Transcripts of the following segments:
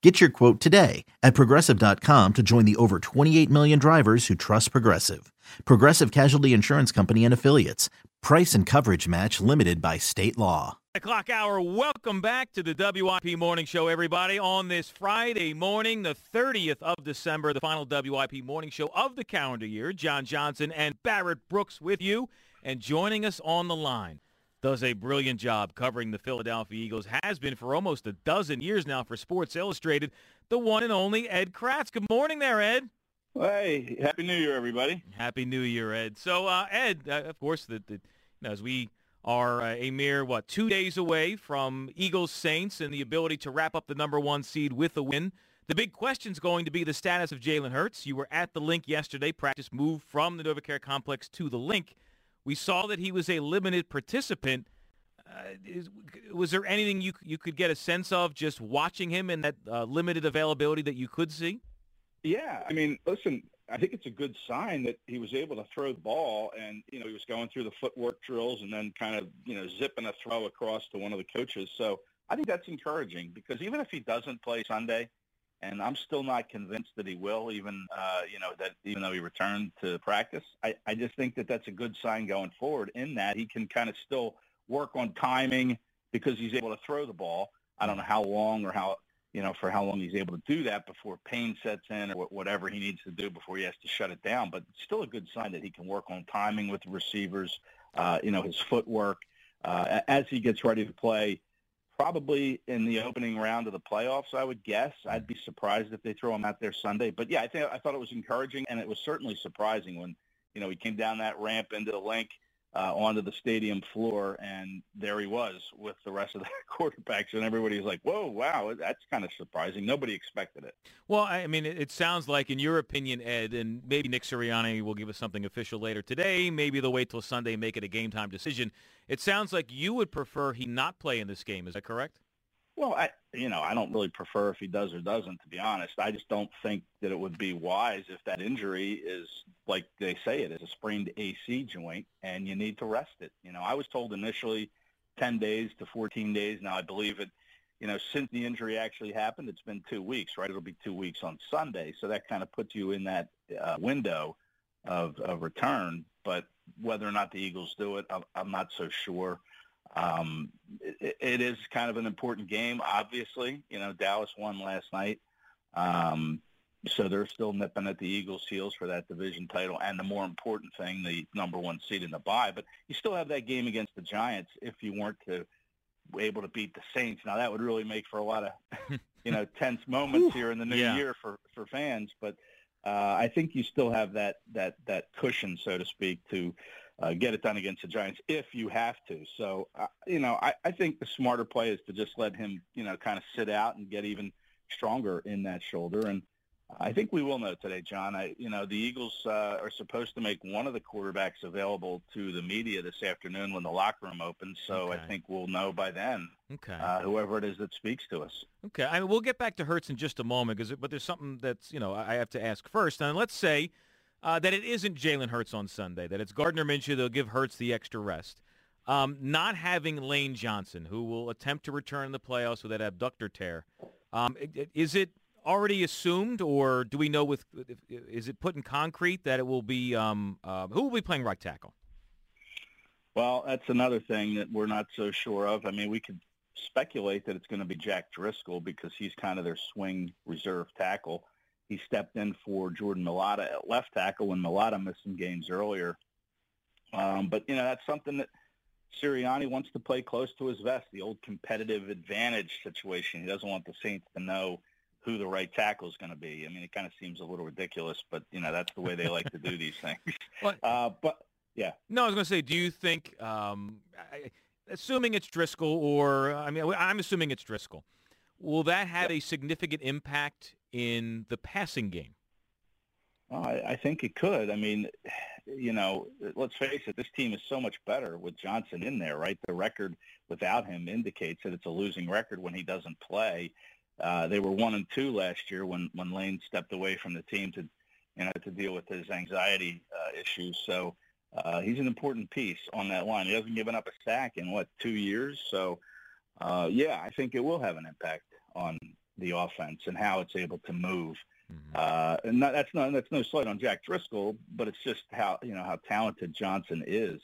Get your quote today at progressive.com to join the over 28 million drivers who trust Progressive. Progressive Casualty Insurance Company and Affiliates. Price and coverage match limited by state law. O'clock hour. Welcome back to the WIP Morning Show, everybody. On this Friday morning, the 30th of December, the final WIP Morning Show of the calendar year. Jon Johnson and Barrett Brooks with you, and joining us on the line does a brilliant job covering the Philadelphia Eagles, has been for almost a dozen years now for Sports Illustrated, the one and only Ed Kracz. Good morning there, Ed. Hey, Happy New Year, everybody. Happy New Year, Ed. So, uh, Ed, uh, of course, the, the, you know, as we are uh, a mere, what, two days away from Eagles Saints and the ability to wrap up the number one seed with a win, the big question is going to be the status of Jalen Hurts. You were at the Linc yesterday. Practice moved from the NovaCare complex to the Linc. We saw that he was a limited participant. Uh, is, was there anything you you could get a sense of just watching him and that uh, limited availability that you could see? Yeah, I mean, listen, I think it's a good sign that he was able to throw the ball, and you know he was going through the footwork drills and then kind of you know zipping a throw across to one of the coaches. So I think that's encouraging because even if he doesn't play Sunday, and I'm still not convinced that he will, even uh, you know that even though he returned to practice. I, I just think that that's a good sign going forward. In that he can kind of still work on timing because he's able to throw the ball. I don't know how long or how you know for how long he's able to do that before pain sets in or whatever he needs to do before he has to shut it down. But it's still a good sign that he can work on timing with the receivers. Uh, you know his footwork uh, as he gets ready to play probably in the opening round of the playoffs, I would guess. I'd be surprised if they throw him out there Sunday. But yeah, I think I thought it was encouraging, and it was certainly surprising when you know he came down that ramp into the Linc uh, onto the stadium floor, and there he was with the rest of the quarterbacks, and everybody was like, "Whoa, wow, that's kind of surprising. Nobody expected it." Well, I mean, it sounds like, in your opinion, Ed, and maybe Nick Sirianni will give us something official later today. Maybe they'll wait till Sunday and make it a game time decision. It sounds like you would prefer he not play in this game. Is that correct? Well, I you know I don't really prefer if he does or doesn't. To be honest, I just don't think that it would be wise if that injury is like they say it is a sprained AC joint and you need to rest it. You know, I was told initially 10 days to 14 days. Now I believe it. You know, since the injury actually happened, it's been two weeks, right? It'll be two weeks on Sunday, so that kind of puts you in that uh, window of, of return. But whether or not the Eagles do it, I'm, I'm not so sure. Um, it, it is kind of an important game, obviously. You know, Dallas won last night. Um, so they're still nipping at the Eagles' heels for that division title, and the more important thing, the number one seed in the bye. But you still have that game against the Giants if you weren't to able to beat the Saints. Now that would really make for a lot of you know tense moments here in the new yeah. year for for fans. But uh, I think you still have that that that cushion, so to speak, to uh, get it done against the Giants if you have to. So, uh, you know, I, I think the smarter play is to just let him, you know, kind of sit out and get even stronger in that shoulder. And I think we will know today, Jon. I, you know, the Eagles uh, are supposed to make one of the quarterbacks available to the media this afternoon when the locker room opens. So okay. I think we'll know by then. Okay. Uh, whoever it is that speaks to us. Okay. I mean, we'll get back to Hurts in just a moment, because but there's something that's you know I have to ask first. And let's say uh, that it isn't Jalen Hurts on Sunday, that it's Gardner Minshew. They'll give Hurts the extra rest. Um, not having Lane Johnson, who will attempt to return in the playoffs with that adductor tear, um, is it already assumed, or do we know with is it put in concrete that it will be um, uh, who will be playing right tackle? Well, that's another thing that we're not so sure of. I mean, we could speculate that it's going to be Jack Driscoll because he's kind of their swing reserve tackle. He stepped in for Jordan Mailata at left tackle when Mailata missed some games earlier. Um, but, you know, that's something that Sirianni wants to play close to his vest, the old competitive advantage situation. He doesn't want the Saints to know who the right tackle is going to be. I mean, it kind of seems a little ridiculous, but, you know, that's the way they like to do these things. Uh, but, yeah. No, I was going to say, do you think, um, I, assuming it's Driscoll or, I mean, I'm assuming it's Driscoll, will that have a significant impact in the passing game? I, I think it could. I mean, you know, let's face it, this team is so much better with Johnson in there, right? The record without him indicates that it's a losing record when he doesn't play. Uh, they were one and two last year when when Lane stepped away from the team to, you know, to deal with his anxiety uh, issues. So uh, he's an important piece on that line. He hasn't given up a sack in what two years. So, uh, yeah, I think it will have an impact on the offense and how it's able to move. Mm-hmm. Uh, and not, that's no that's no slight on Jack Driscoll, but it's just how you know how talented Johnson is.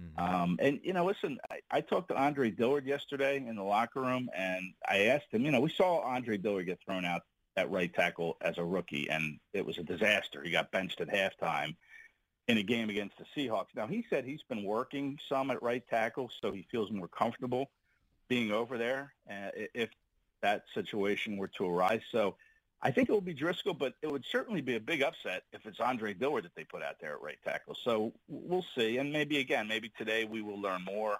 Mm-hmm. Um, and you know, listen, I, I talked to Andre Dillard yesterday in the locker room, and I asked him. You know, we saw Andre Dillard get thrown out at right tackle as a rookie, and it was a disaster. He got benched at halftime in a game against the Seahawks. Now he said he's been working some at right tackle, so he feels more comfortable being over there uh, if that situation were to arise. So I think it will be Driscoll, but it would certainly be a big upset if it's Andre Dillard that they put out there at right tackle. So we'll see. And maybe, again, maybe today we will learn more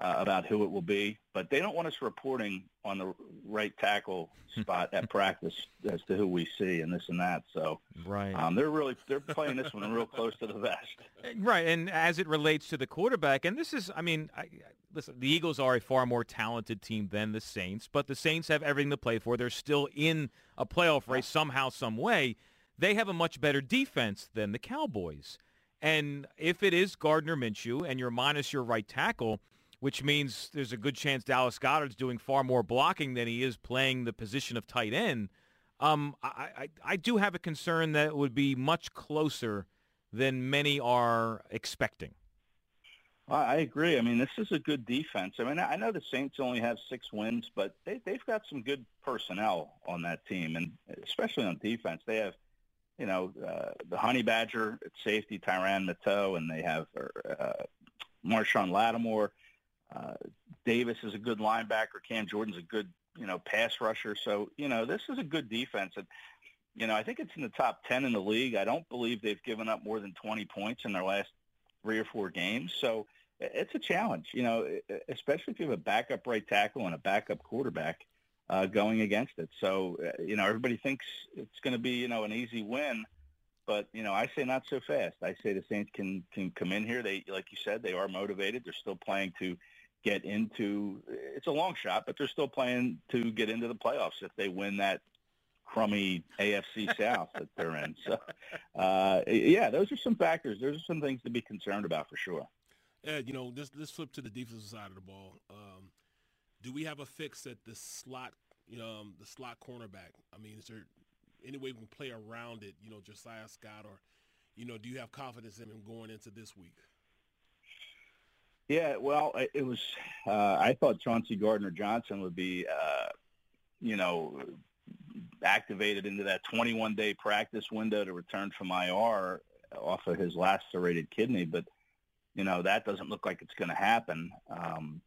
uh, about who it will be. But they don't want us reporting on the right tackle spot at practice as to who we see and this and that. So right, um, they're really they're playing this one real close to the vest. Right, and as it relates to the quarterback, and this is, I mean, I, listen, the Eagles are a far more talented team than the Saints, but the Saints have everything to play for. They're still in a playoff race somehow, some way. They have a much better defense than the Cowboys. And if it is Gardner Minshew and you're minus your right tackle, which means there's a good chance Dallas Goedert's doing far more blocking than he is playing the position of tight end, um, I, I, I do have a concern that it would be much closer than many are expecting. I agree. I mean, this is a good defense. I mean, I know the Saints only have six wins, but they, they've got some good personnel on that team, and especially on defense. They have, you know, uh, the Honey Badger at safety, Tyrann Mathieu, and they have uh, Marshon Lattimore. Davis is a good linebacker. Cam Jordan's a good, you know, pass rusher. So, you know, this is a good defense. And, you know, I think it's in the top 10 in the league. I don't believe they've given up more than 20 points in their last three or four games. So it's a challenge, you know, especially if you have a backup right tackle and a backup quarterback uh, going against it. So, uh, you know, everybody thinks it's going to be, you know, an easy win. But, you know, I say not so fast. I say the Saints can, can come in here. They, like you said, they are motivated. They're still playing to get into, it's a long shot, but they're still playing to get into the playoffs if they win that crummy AFC South that they're in. So, uh, yeah, those are some factors. Those are some things to be concerned about for sure. Ed, you know, let's, let's flip to the defensive side of the ball. Um, do we have a fix at the slot, you know, um, the slot cornerback? I mean, is there any way we can play around it, you know, Josiah Scott, or, you know, do you have confidence in him going into this week? Yeah, well, it was. Uh, I thought Chauncey Gardner Johnson would be, uh, you know, activated into that 21-day practice window to return from IR off of his lacerated kidney, but you know, that doesn't look like it's going to happen. Um,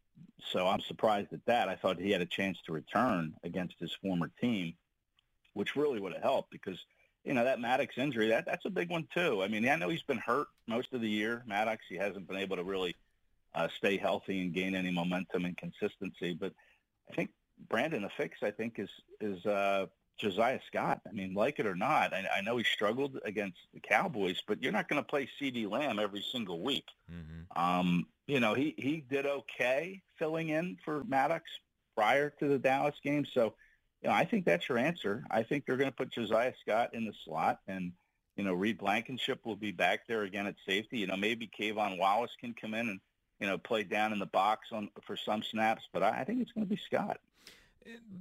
so I'm surprised at that. I thought he had a chance to return against his former team, which really would have helped because, you know, that Maddox injury, that that's a big one too. I mean, I know he's been hurt most of the year. Maddox, he hasn't been able to really uh, stay healthy and gain any momentum and consistency. But I think Brandon the fix, I think, is is uh, Josiah Scott. I mean, like it or not, I, I know he struggled against the Cowboys, but you're not going to play CeeDee Lamb every single week. Mm-hmm. Um, you know, he, he did okay filling in for Maddox prior to the Dallas game. So, you know, I think that's your answer. I think they're going to put Josiah Scott in the slot and, you know, Reed Blankenship will be back there again at safety. You know, maybe K'Von Wallace can come in and you know, play down in the box on for some snaps. But I, I think it's going to be Scott.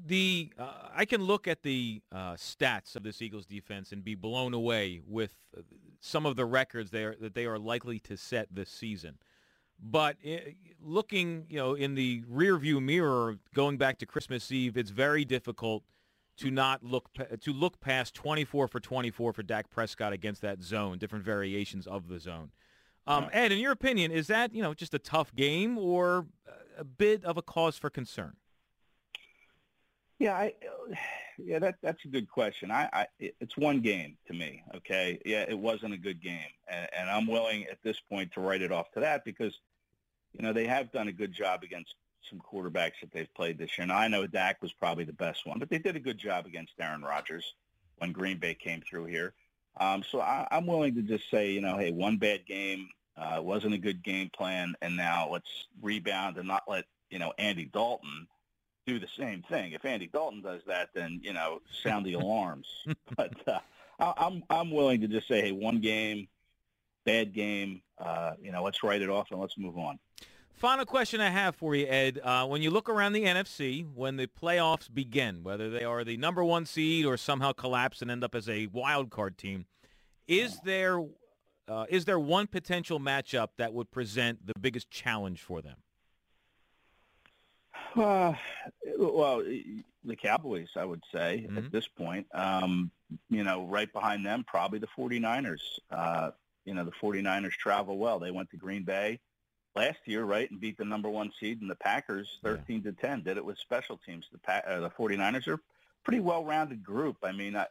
The uh, I can look at the uh, stats of this Eagles defense and be blown away with some of the records there that they are likely to set this season. But eh, looking, you know, in the rearview mirror, going back to Christmas Eve, it's very difficult to not look to look past 24 for 24 for Dak Prescott against that zone, different variations of the zone. Um, Ed, in your opinion, is that you know just a tough game or a bit of a cause for concern? Yeah, I, yeah, that that's a good question. I, I, it's one game to me. Okay, yeah, it wasn't a good game, and, and I'm willing at this point to write it off to that because, you know, they have done a good job against some quarterbacks that they've played this year. Now I know Dak was probably the best one, but they did a good job against Aaron Rodgers when Green Bay came through here. Um, so I, I'm willing to just say, you know, hey, one bad game uh, wasn't a good game plan, and now let's rebound and not let you know Andy Dalton do the same thing. If Andy Dalton does that, then you know, sound the alarms. but uh, I'm I'm willing to just say, hey, one game, bad game. Uh, you know, let's write it off and let's move on. Final question I have for you, Ed. Uh, when you look around the NFC, when the playoffs begin, whether they are the number one seed or somehow collapse and end up as a wild card team, is there uh, is there one potential matchup that would present the biggest challenge for them? Uh, well, the Cowboys, I would say, mm-hmm. at this point. Um, you know, right behind them, probably the 49ers. Uh, you know, the 49ers travel well. They went to Green Bay last year, right, and beat the number one seed and the Packers 13 yeah. to 10. Did it with special teams. The, pa- uh, the 49ers are a pretty well-rounded group. I mean, I,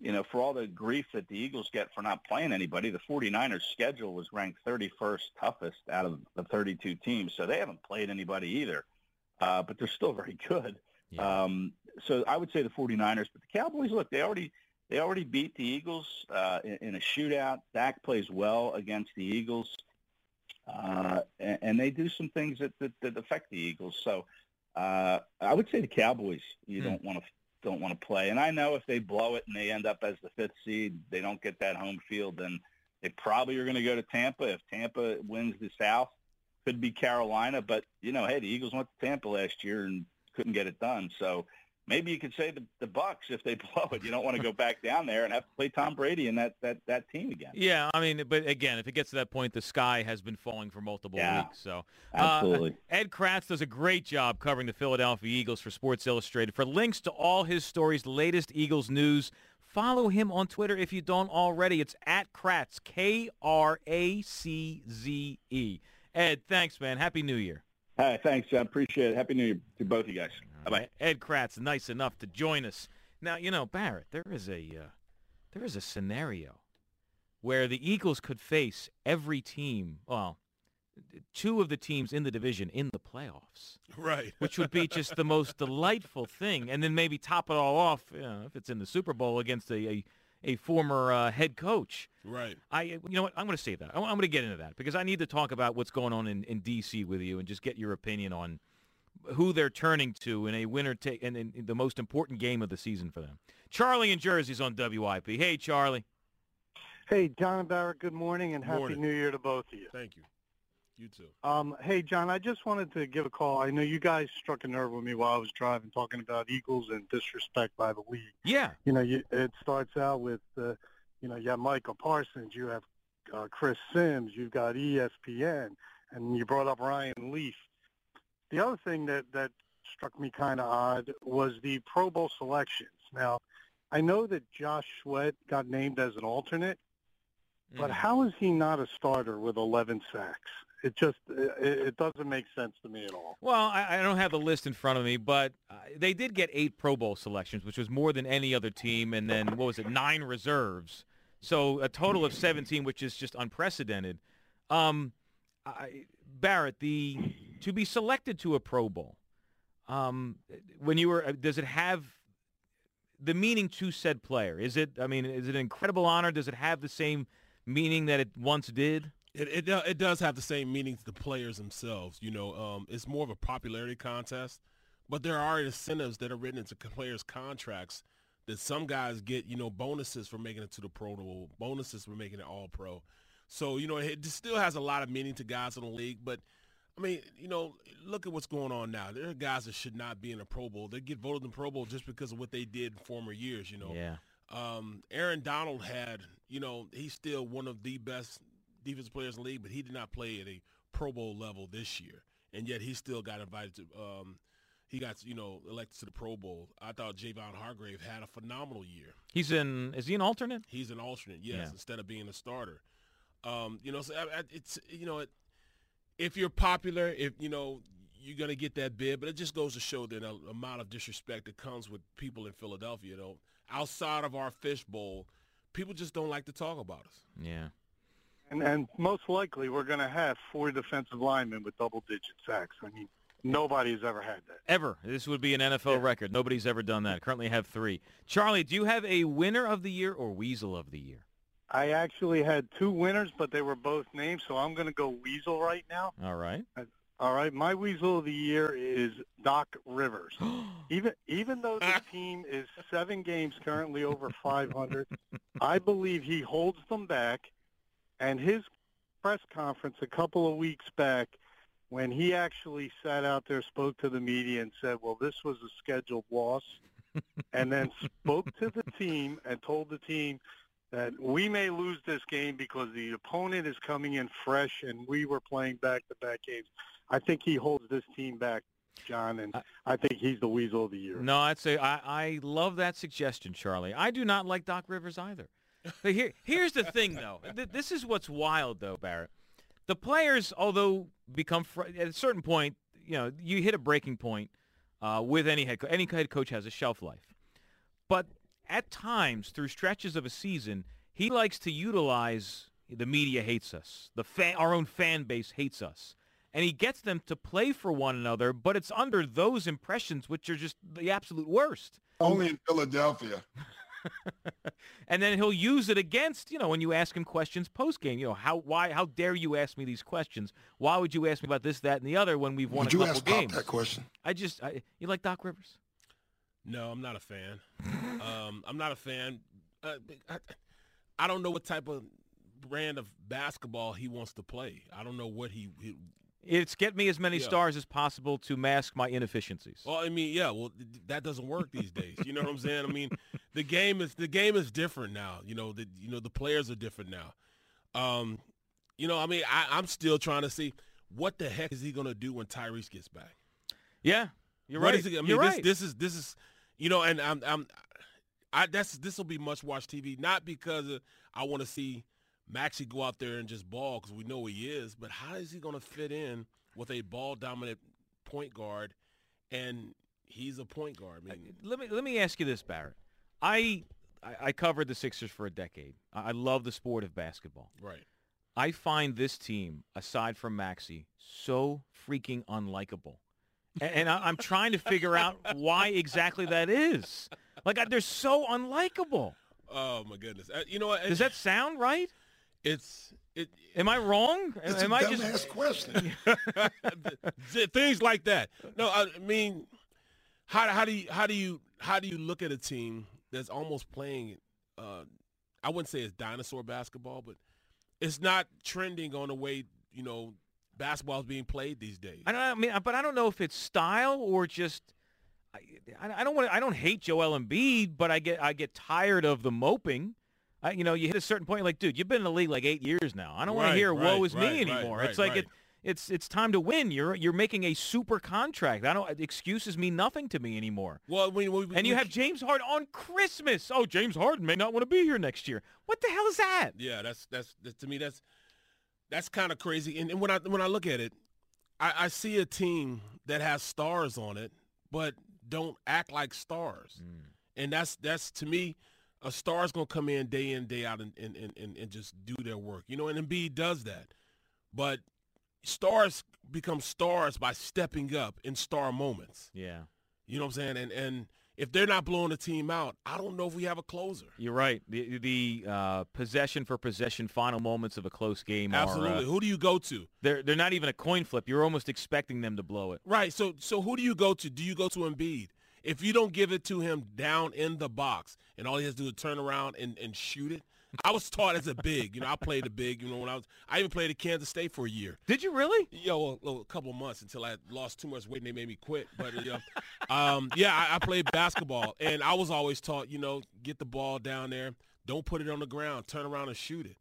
you know, for all the grief that the Eagles get for not playing anybody, the 49ers schedule was ranked 31st toughest out of the 32 teams. So they haven't played anybody either uh, but they're still very good. Yeah. Um, so I would say the 49ers, but the Cowboys, look, they already they already beat the Eagles uh, in, in, a shootout. Dak plays well against the Eagles, uh, and, and, they do some things that, that, that affect the Eagles. So uh, I would say the Cowboys, you hmm. don't want to don't want to play. And I know if they blow it and they end up as the fifth seed, they don't get that home field, then they probably are going to go to Tampa. If Tampa wins the South, could be Carolina, but you know, hey, the Eagles went to Tampa last year and couldn't get it done. So maybe you could say the, the Bucks if they blow it. You don't want to go back down there and have to play Tom Brady and that that that team again. Yeah, I mean, but again, if it gets to that point, the sky has been falling for multiple yeah, weeks. So uh, absolutely, uh, Ed Kracz does a great job covering the Philadelphia Eagles for Sports Illustrated. For links to all his stories, latest Eagles news. Follow him on Twitter if you don't already. It's at Kracz, K R A C Z E. Ed, thanks, man. Happy New Year. Hi, thanks, Jon. Appreciate it. Happy New Year to both of you guys. Bye-bye. Ed Kracz, nice enough to join us. Now, you know, Barrett, there is a uh, there is a scenario where the Eagles could face every team, well, two of the teams in the division in the playoffs. Right. which would be just the most delightful thing. And then maybe top it all off, you know, if it's in the Super Bowl against a, a a former uh, head coach. Right. I, you know what? I'm going to say that. I'm going to get into that because I need to talk about what's going on in, in D.C. with you and just get your opinion on who they're turning to in a winner take and in, in the most important game of the season for them. Charlie in Jersey's on WIP. Hey, Charlie. Hey, Jon and Barrett. Good morning and happy morning. New Year to both of you. Thank you. You too. Um, hey, Jon, I just wanted to give a call. I know you guys struck a nerve with me while I was driving, talking about Eagles and disrespect by the league. Yeah. You know, you, it starts out with, uh, you know, you have Micah Parsons, you have uh, Chris Sims, you've got ESPN, and you brought up Ryan Leaf. The other thing that, that struck me kind of odd was the Pro Bowl selections. Now, I know that Josh Sweat got named as an alternate, mm. but how is he not a starter with 11 sacks? it just it, it, doesn't make sense to me at all. Well, I, I don't have the list in front of me, but uh, they did get eight Pro Bowl selections, which was more than any other team, and then what was it, nine reserves. So a total of 17, which is just unprecedented. Um, I, Barrett, the to be selected to a Pro Bowl, um, when you were, uh, does it have the meaning to said player? Is it? I mean, is it an incredible honor? Does it have the same meaning that it once did? It, it it does have the same meaning to the players themselves. You know, um, it's more of a popularity contest, but there are incentives that are written into players' contracts that some guys get. You know, bonuses for making it to the Pro Bowl, bonuses for making it All Pro. So you know, it still has a lot of meaning to guys in the league, but I mean, you know, look at what's going on now. There are guys that should not be in a Pro Bowl. They get voted in the Pro Bowl just because of what they did in former years. You know, Yeah. um, Aaron Donald had, you know, he's still one of the best defensive players in the league, but he did not play at a Pro Bowl level this year, and yet he still got invited to. Um, he got, you know, elected to the Pro Bowl. I thought Javon Hargrave had a phenomenal year. He's in. Is he an alternate? He's an alternate, yes, Yeah. instead of being a starter. Um, you know, so I, I, it's you know, it, if you're popular, if you know you're gonna get that bid, but it just goes to show the amount of disrespect that comes with people in Philadelphia. You know, outside of our fishbowl, people just don't like to talk about us. Yeah. And, and most likely we're going to have four defensive linemen with double-digit sacks. I mean, nobody has ever had that. Ever. This would be an NFL record. Nobody's ever done that. Currently have three. Charlie, do you have a winner of the year or weasel of the year? I actually had two winners, but they were both names, so I'm going to go Weasel right now. All right. All right, my Weasel of the year is Doc Rivers. even even though the team is seven games currently over 500, I believe he holds them back. And his press conference a couple of weeks back, when he actually sat out there, spoke to the media, and said, "Well, this was a scheduled loss," and then spoke to the team and told the team that we may lose this game because the opponent is coming in fresh and we were playing back-to-back games. I think he holds this team back, Jon, and I- think he's the weasel of the year. No, I'd say I, I love that suggestion, Charlie. I do not like Doc Rivers either. But here, here's the thing, though. This is what's wild, though, Barrett. The players, although become fr- at a certain point, you know, you hit a breaking point uh, with any head. Co- any head coach has a shelf life, but at times, through stretches of a season, he likes to utilize the media hates us, the fan, our own fan base hates us, and he gets them to play for one another. But it's under those impressions, which are just the absolute worst. Only in Philadelphia. and then he'll use it against you know when you ask him questions post game. You know how why how dare you ask me these questions? Why would you ask me about this, that, and the other when we've won Would a you couple ask Pop games? that question? I just I, you like Doc Rivers? No, I'm not a fan. um, I'm not a fan. Uh, I, I don't know what type of brand of basketball he wants to play. I don't know what he. he It's get me as many Yeah. stars as possible to mask my inefficiencies. well, I mean, yeah. Well, th- that doesn't work these days. You know what I'm saying? I mean, the game is the game is different now. You know, the you know the players are different now. Um, you know, I mean, I, I'm still trying to see what the heck is he going to do when Tyrese gets back. yeah, you're What right. is it- I mean, you're this, right. this is this is, you know, and I'm I'm, I that's this will be much watch TV, not because I want to see Maxey go out there and just ball because we know he is, but how is he going to fit in with a ball dominant point guard, and he's a point guard. I mean, let me let me ask you this, Barrett. I I, covered the Sixers for a decade. I, I love the sport of basketball. right? I find this team, aside from Maxey, so freaking unlikable. And, and I, I'm trying to figure out why exactly that is. Like, I, they're so unlikable. Oh my goodness! Uh, you know what? Does that sound right? It's it. Am I wrong? It's Am a I dumbass just question. th- things like that. No, I mean, how how do you how do you how do you look at a team that's almost playing? Uh, I wouldn't say it's dinosaur basketball, but it's not trending on the way you know basketball is being played these days. I don't I mean, but I don't know if it's style or just. I, I don't want. I don't hate Joel Embiid, but I get I get tired of the moping. I, you know, you hit a certain point, like, dude, you've been in the league like eight years now. I don't want to hear right, "woe is right, me" anymore. right, it's like right. it, it's it's time to win. You're you're making a super contract. I don't excuses mean nothing to me anymore. well, we, we, And you we- have James Harden on Christmas. Oh, James Harden may not want to be here next year. What the hell is that? Yeah, that's that's, that's to me that's that's kind of crazy. And, and when I when I look at it, I, I see a team that has stars on it, but don't act like stars. Mm. And that's that's to me, a star's gonna come in day in day out and and, and, and and just do their work. You know, and Embiid does that, but stars become stars by stepping up in star moments. Yeah, You know what I'm saying? And and if they're not blowing the team out, I don't know if we have a closer. you're right. The the uh, possession for possession final moments of a close game Absolutely. are uh, Who do you go to? they're they're not even a coin flip. You're almost expecting them to blow it. Right. So so who do you go to? Do you go to Embiid? If you don't give it to him down in the box and all he has to do is turn around and, and shoot it, I was taught as a big. You know, I played a big. You know, when I was, I even played at Kansas State for a year. Did you really? Yeah, well, a couple of months until I lost too much weight and they made me quit. But uh, um, yeah, I, I played basketball, and I was always taught, you know, get the ball down there, don't put it on the ground, turn around and shoot it.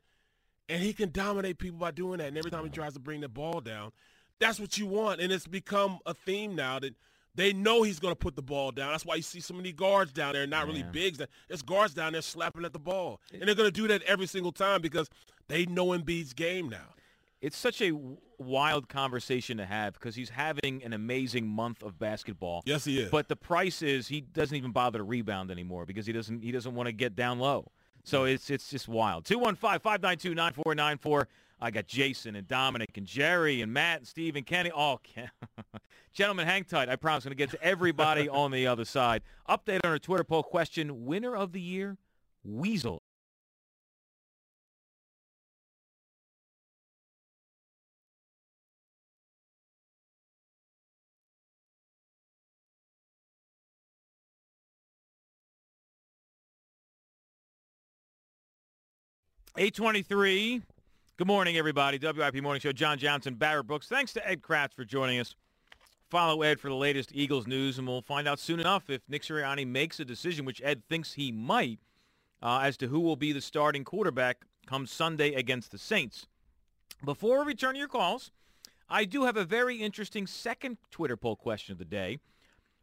And he can dominate people by doing that. And every time he tries to bring the ball down, that's what you want. And it's become a theme now that they know he's going to put the ball down. That's why you see so many guards down there, not really bigs. There's guards down there slapping at the ball. And they're going to do that every single time because they know Embiid's game now. It's such a wild conversation to have because he's having an amazing month of basketball. Yes, he is. But the price is he doesn't even bother to rebound anymore because he doesn't he doesn't want to get down low. So it's it's just wild. 215-592-9494. I got Jason and Dominic and Jerry and Matt and Steve and Kenny. All Ken. gentlemen, hang tight. I promise I'm going to get to everybody on the other side. Update on our Twitter poll question. Winner of the year, Weasel. Eight twenty-three. Good morning, everybody. WIP Morning Show. Jon Johnson, Barrett Brooks. Thanks to Ed Kracz for joining us. Follow Ed for the latest Eagles news, and we'll find out soon enough if Nick Sirianni makes a decision, which Ed thinks he might, uh, as to who will be the starting quarterback come Sunday against the Saints. Before we return to your calls, I do have a very interesting second Twitter poll question of the day.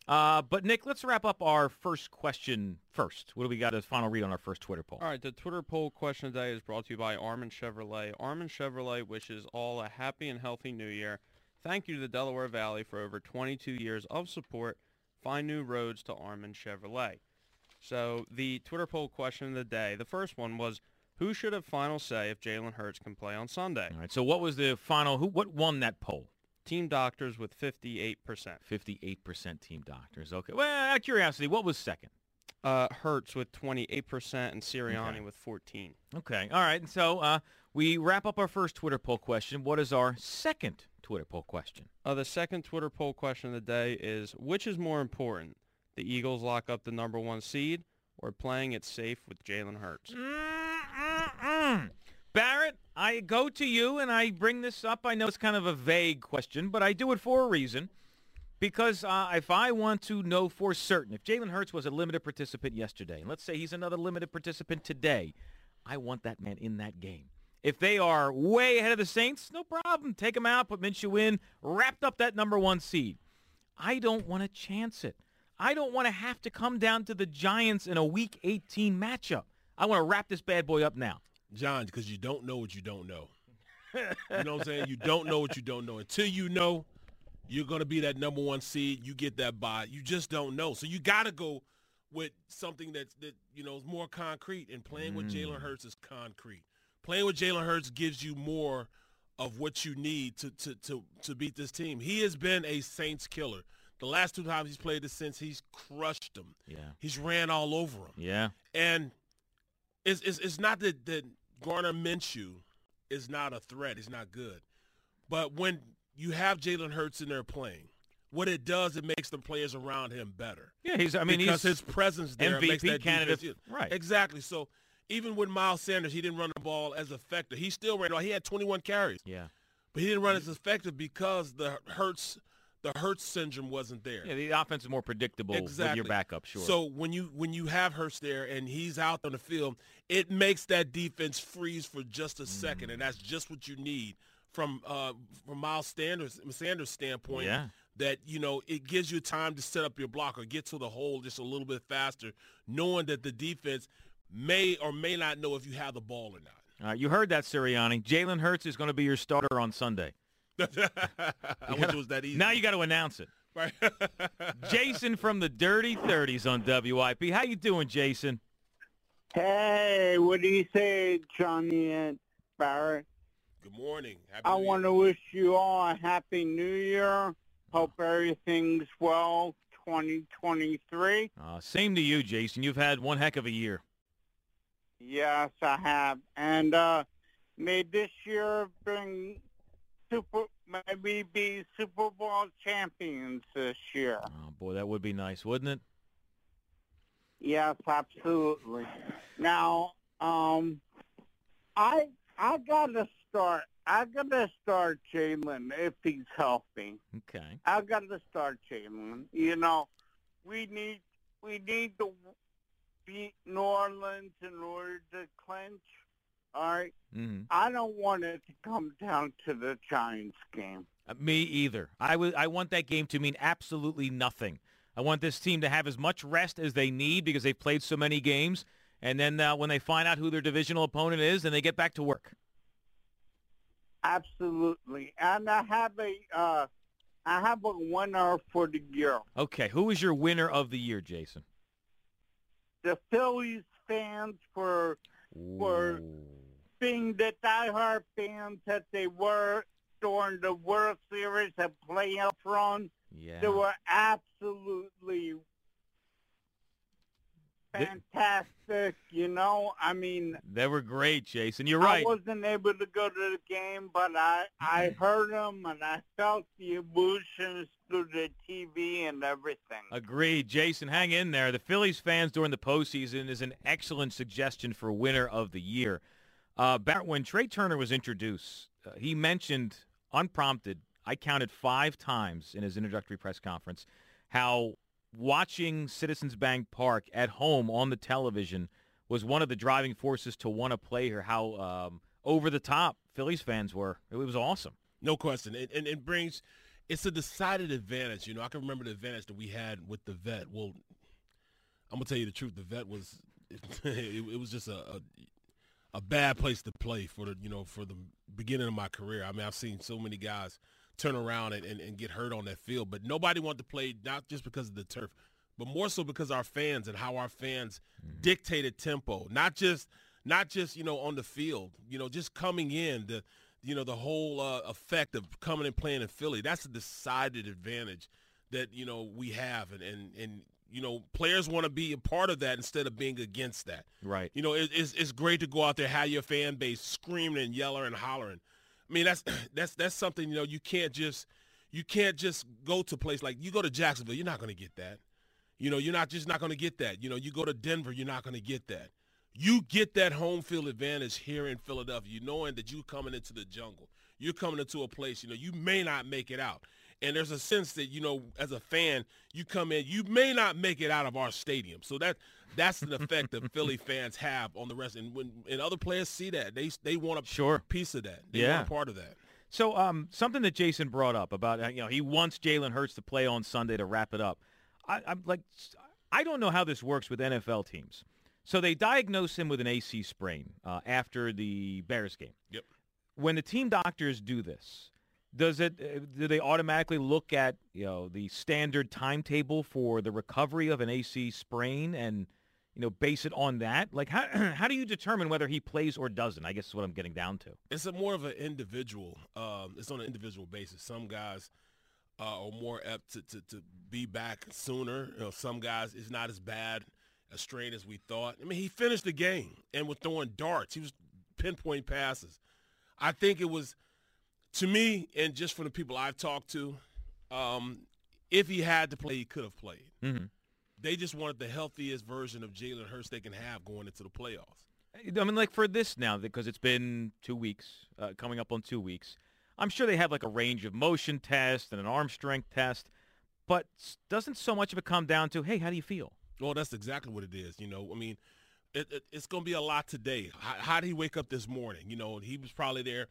Uh, but Nick, let's wrap up our first question first. What do we got as final read on our first Twitter poll? All right, the Twitter poll question today is brought to you by Armin Chevrolet. Armin Chevrolet wishes all a happy and healthy new year. Thank you to the Delaware Valley for over 22 years of support. Find new roads to Armin Chevrolet. So the Twitter poll question of the day, the first one was, who should have final say if Jalen Hurts can play on Sunday? All right. So what was the final? Who? What won that poll? Team doctors with 58%. 58% team doctors. Okay. Well, out of curiosity, what was second? Uh, Hurts with 28% and Sirianni okay. with 14. Okay. All right. And so uh, we wrap up our first Twitter poll question. What is our second Twitter poll question? Uh, the second Twitter poll question of the day is, which is more important, the Eagles lock up the number one seed or playing it safe with Jalen Hurts? Mm-mm-mm. Barrett, I go to you and I bring this up. I know it's kind of a vague question, but I do it for a reason. Because uh, if I want to know for certain, if Jalen Hurts was a limited participant yesterday, and let's say he's another limited participant today, I want that man in that game. If they are way ahead of the Saints, no problem. Take them out, put Minshew in, wrapped up that number one seed. I don't want to chance it. I don't want to have to come down to the Giants in a Week 18 matchup. I want to wrap this bad boy up now. Jon, because you don't know what you don't know. you know what I'm saying? You don't know what you don't know. Until you know you're going to be that number one seed, you get that bye. You just don't know. So you got to go with something that's, that, you know, is more concrete. And playing mm. with Jalen Hurts is concrete. Playing with Jalen Hurts gives you more of what you need to, to, to, to beat this team. He has been a Saints killer. The last two times he's played the Saints, he's crushed them. Yeah. He's ran all over them. Yeah. And it's, it's, it's not that, that – Gardner Minshew is not a threat. He's not good. But when you have Jalen Hurts in there playing, what it does, it makes the players around him better. Yeah, he's. I mean, because his presence there MVP makes that candidate. Defense, right. Exactly. So even with Miles Sanders, he didn't run the ball as effective. He still ran. He had 21 carries. Yeah. But he didn't run as effective because the Hurts the Hurts syndrome wasn't there. Yeah, the offense is more predictable exactly. with your backup, sure. So when you when you have Hurts there and he's out on the field, it makes that defense freeze for just a second, mm. and that's just what you need from uh, from Miles Sanders Sanders standpoint. Yeah. That you know it gives you time to set up your block or get to the hole just a little bit faster, knowing that the defense may or may not know if you have the ball or not. All right, you heard that, Sirianni. Jalen Hurts is going to be your starter on Sunday. I wish it was that easy. Now you got to announce it. Right. Jason from the Dirty Thirties on WIP. How you doing, Jason? Hey, what do you say, Johnny and Barrett? Good morning. Happy I want to wish you all a happy New Year. Hope everything's well. 2023. Uh, same to you, Jason. You've had one heck of a year. Yes, I have, and uh, may this year bring super maybe be Super Bowl champions this year. Oh boy, that would be nice, wouldn't it? Yes, absolutely. Now, um, I I gotta start. I gotta start Jalen if he's healthy. Okay. I gotta start Jalen. You know, we need we need to beat New Orleans in order to clinch. All right. hmm I don't want it to come down to the Giants game. Uh, me either. I would. I want that game to mean absolutely nothing. I want this team to have as much rest as they need because they've played so many games. And then uh, when they find out who their divisional opponent is, then they get back to work. Absolutely. And I have a uh, I have a winner for the year. Okay. Who is your winner of the year, Jason? The Phillies fans for For- Ooh. Being the diehard fans that they were during the World Series and playoff run. Yeah. They were absolutely fantastic. You know, I mean, They were great, Jason. You're right. I wasn't able to go to the game, but I I mm-hmm. heard them and I felt the emotions through the TV and everything. Agreed. Jason, hang in there. The Phillies fans during the postseason is an excellent suggestion for winner of the year. Uh, when Trea Turner was introduced, uh, he mentioned, unprompted, I counted five times in his introductory press conference, how watching Citizens Bank Park at home on the television was one of the driving forces to want to play here, how um, over the top Phillies fans were. It was awesome. No question. And, and it brings, it's a decided advantage. You know, I can remember the advantage that we had with the vet. Well, I'm going to tell you the truth. The vet was, it, it was just a, a, a bad place to play for the, you know, for the beginning of my career. I mean, I've seen so many guys turn around and, and, and get hurt on that field, but nobody wanted to play not just because of the turf, but more so because our fans and how our fans dictated tempo, not just not just you know on the field, you know, just coming in the you know the whole uh, effect of coming and playing in Philly. That's a decided advantage that you know we have, and and and you know players want to be a part of that instead of being against that. Right. You know, it, it's it's great to go out there, have your fan base screaming and yelling and hollering. I mean, that's that's that's something you know you can't just you can't just go to a place like you go to Jacksonville, you're not going to get that. You know, you're not just not going to get that. You know, you go to Denver, you're not going to get that. You get that home field advantage here in Philadelphia, you knowing that you're coming into the jungle. You're coming into a place, you know, you may not make it out. And there's a sense that, you know, as a fan, you come in, you may not make it out of our stadium. So that that's an effect that Philly fans have on the rest. And when and other players see that, they they want a Sure. piece of that. They Yeah. want a part of that. So um, something that Jason brought up about uh, you know he wants Jalen Hurts to play on Sunday to wrap it up. I, I'm like I don't know how this works with NFL teams. So they diagnose him with an AC sprain uh, after the Bears game. Yep. When the team doctors do this, does it uh, do they automatically look at you know the standard timetable for the recovery of an AC sprain and you know base it on that? Like how how do you determine whether he plays or doesn't? I guess is what I'm getting down to. it's a more of an individual. Um, it's on an individual basis. Some guys uh, are more apt to, to, to be back sooner. You know, some guys it's not as bad a strain as we thought. I mean, he finished the game and was throwing darts. He was pinpoint passes. I think it was to me, and just from the people I've talked to, um, if he had to play, he could have played. Mhm. They just wanted the healthiest version of Jalen Hurts they can have going into the playoffs. I mean, like for this now, because it's been two weeks, uh, coming up on two weeks. I'm sure they have like a range of motion test and an arm strength test, but doesn't so much of it come down to, hey, how do you feel? Well, that's exactly what it is. You know, I mean, it, it, it's going to be a lot today. How, how did he wake up this morning? You know, he was probably there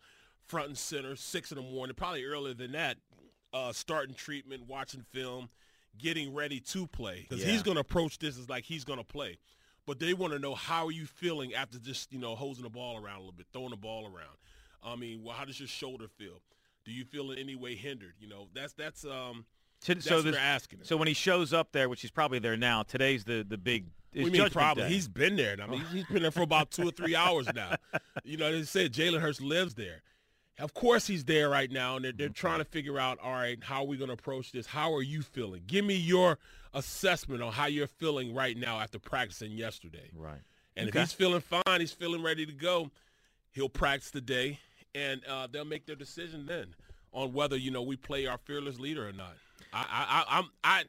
front and center, six in the morning, probably earlier than that, uh, starting treatment, watching film, getting ready to play. Because Yeah. he's going to approach this as like he's going to play. But they want to know how are you feeling after just, you know, hosing the ball around a little bit, throwing the ball around. I mean, well, how does your shoulder feel? Do you feel in any way hindered? You know, that's that's um So, that's so, this- they're asking. him. so when he shows up there, which he's probably there now, today's the the big. We mean probably. Day. He's been there. I mean, he's- he's been there for about two or three hours now. You know, they said Jalen Hurts lives there. Of course he's there right now, and they're, they're trying to figure out, all right, how are we going to approach this? How are you feeling? Give me your assessment on how you're feeling right now after practicing yesterday. right. And Okay. if he's feeling fine, he's feeling ready to go, he'll practice today, and uh, they'll make their decision then on whether, you know, we play our fearless leader or not. I, I, I, I'm, I,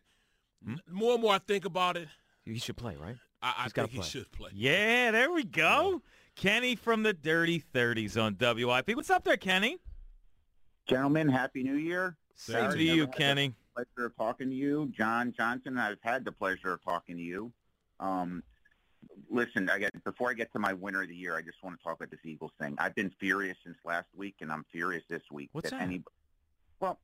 Hmm? more and more I think about it, He should play, right? I, I think he should play. Yeah, there we go. Kenny from the Dirty 30s on WIP. What's up there, Kenny? Gentlemen, Happy New Year. Same to you, Kenny. pleasure of talking to you. Jon Johnson, I've had the pleasure of talking to you. Um, listen, I get, before I get to my winner of the year, I just want to talk about this Eagles thing. I've been furious since last week, and I'm furious this week. What's that? Any, well,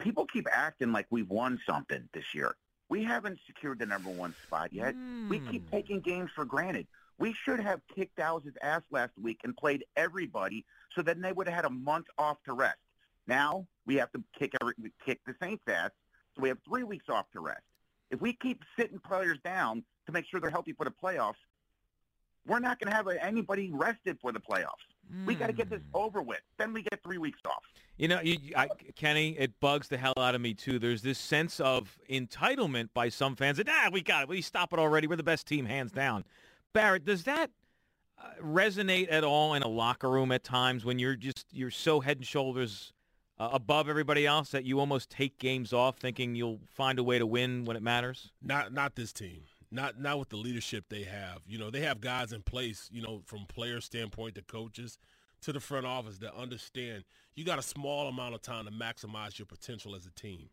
people keep acting like we've won something this year. We haven't secured the number one spot yet. We keep Hmm. taking games for granted. We should have kicked Dallas's ass last week and played everybody, so then they would have had a month off to rest. Now we have to kick every, kick the Saints' ass, so we have three weeks off to rest. If we keep sitting players down to make sure they're healthy for the playoffs, we're not going to have anybody rested for the playoffs. We got to get this Hmm. over with. Then we get three weeks off. You know, you, I, Kenny, it bugs the hell out of me too. There's this sense of entitlement by some fans that ah, we got it, we stop it already. We're the best team, hands down. Barrett, does that uh, resonate at all in a locker room at times when you're just you're so head and shoulders uh, above everybody else that you almost take games off, thinking you'll find a way to win when it matters? Not not this team. Not not with the leadership they have. You know, they have guys in place, you know, from player standpoint to coaches to the front office that understand you got a small amount of time to maximize your potential as a team.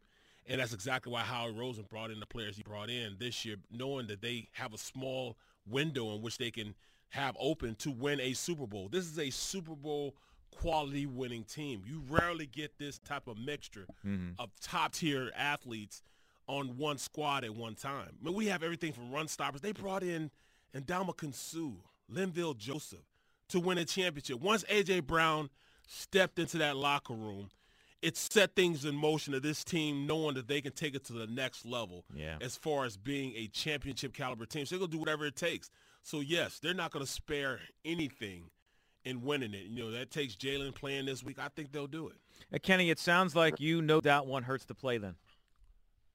And that's exactly why Howie Roseman brought in the players he brought in this year, knowing that they have a small window in which they can have open to win a Super Bowl. This is a Super Bowl quality winning team. You rarely get this type of mixture mm-hmm. of top tier athletes on one squad at one time. I mean, we have everything from run stoppers. They brought in Ndamukong Suh, Linval Joseph to win a championship. Once A.J. Brown stepped into that locker room, it set things in motion of this team knowing that they can take it to the next level Yeah. as far as being a championship caliber team. So they're going to do whatever it takes. So, yes, they're not going to spare anything in winning it. You know, that takes Jalen playing this week. I think they'll do it. Uh, Kenny, it sounds like you no doubt want Hurts to play then.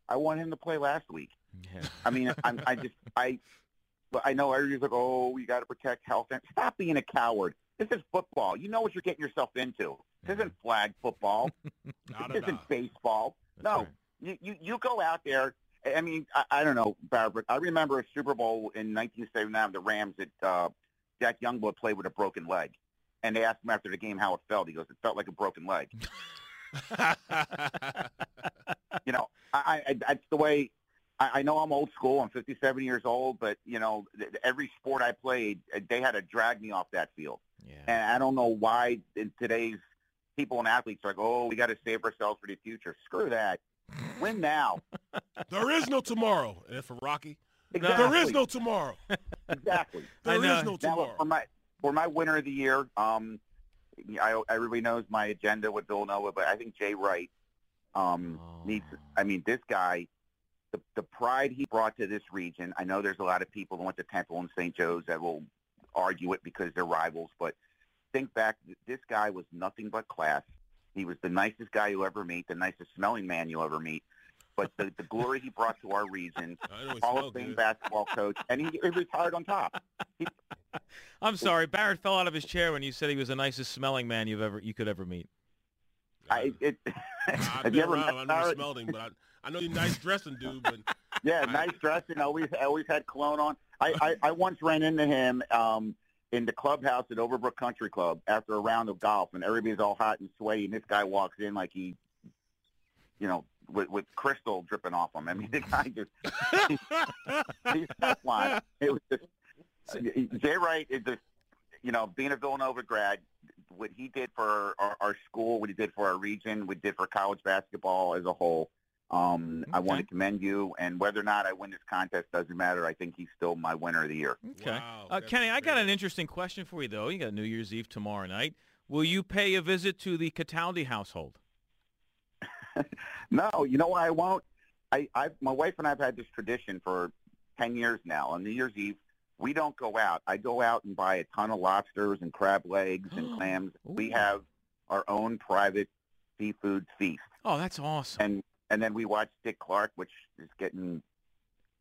I want him to play last week. Yeah. I mean, I'm, I just, I, but I know everybody's like, oh, you got to protect health. And stop being a coward. This is football. You know what you're getting yourself into. This isn't flag football. Not this isn't baseball. That's no, right. you, you you go out there. I mean, I, I don't know, Barbara. I remember a Super Bowl in 1979, the Rams that uh, Jack Youngblood played with a broken leg, and they asked him after the game how it felt. He goes, "It felt like a broken leg." you know, I, I that's the way. I, I know I'm old school. I'm 57 years old, but you know, th- every sport I played, they had to drag me off that field, Yeah. and I don't know why in today's people and athletes are like, "Oh, we got to save ourselves for the future." Screw that. Win now. there is no tomorrow. And for Rocky, Exactly. there is no tomorrow. exactly. I There is know. no Now, tomorrow. for my for my winner of the year, um, I, everybody knows my agenda with Villanova, but I think Jay Wright um, Oh. needs. I mean, this guy, the the pride he brought to this region. I know there's a lot of people who went to Temple and St. Joe's that will argue it because they're rivals, but think back. This guy was nothing but class. He was the nicest guy you'll ever meet, the nicest smelling man you'll ever meet. But the, the glory he brought to our region, Hall of Fame basketball coach, and he, he retired on top. I'm sorry, Barrett fell out of his chair when you said he was the nicest smelling man you've ever you could ever meet. I, it, I've been you around. met I never smelled him, but I, I know you're nice dressing dude. But Yeah, I- nice dressing. Always, always had cologne on. I, I, I once ran into him um, in the clubhouse at Overbrook Country Club after a round of golf, and everybody's all hot and sweaty, and this guy walks in like he, you know, with, with crystal dripping off him. I mean, the guy just he's Teflon. It was just Jay Wright is just, you know, being a Villanova grad, what he did for our, our school, what he did for our region, what he did for college basketball as a whole. Um, I want to commend you, and whether or not I win this contest doesn't matter. I think he's still my winner of the year. Okay. Wow, uh, that's Kenny, I got an interesting question for you though. You got New Year's Eve tomorrow night. Will you pay a visit to the Cataldi household? No, you know why I won't? I, I, my wife and I have had this tradition for ten years now. On New Year's Eve, we don't go out. I go out and buy a ton of lobsters and crab legs and clams. We have our own private seafood feast. Oh, that's awesome. and and then we watched Dick Clark, which is getting.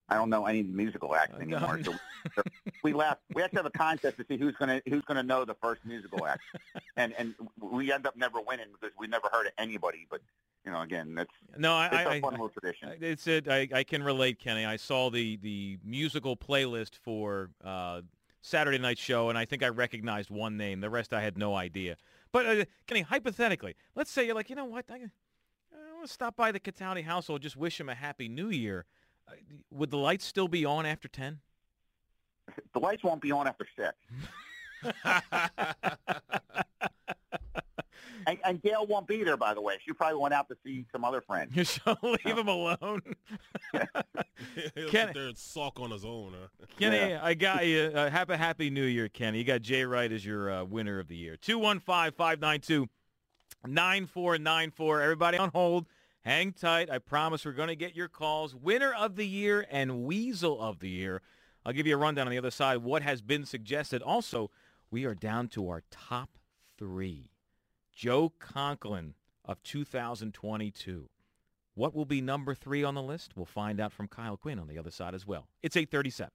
I don't know any musical acts Uh, anymore. So we laugh. We actually have a contest to see who's gonna who's gonna know the first musical act, and and we end up never winning because we never heard of anybody. But you know, again, that's No, I, it's I, a I, fun little tradition. It's it. I, I can relate, Kenny. I saw the the musical playlist for uh, Saturday night show, and I think I recognized one name. The rest I had no idea. But uh, Kenny, hypothetically, let's say you're like, you know what? I, I want to stop by the Cataldi household, just wish him a happy New Year. Uh, would the lights still be on after ten? The lights won't be on after six. and, and Gail won't be there, by the way. She probably went out to see some other friends. You shall leave him alone. He'll Ken- sit there and sulk on his own. Huh? Kenny, Yeah. I got you. Uh, happy Happy New Year, Kenny. You got Jay Wright as your uh, winner of the year. 215-592-9494. Everybody on hold. Hang tight. I promise we're going to get your calls. Winner of the year and Weasel of the year. I'll give you a rundown on the other side what has been suggested. Also, we are down to our top three. Joe Conklin of 2022. What will be number three on the list? We'll find out from Kyle Quinn on the other side as well. It's 837.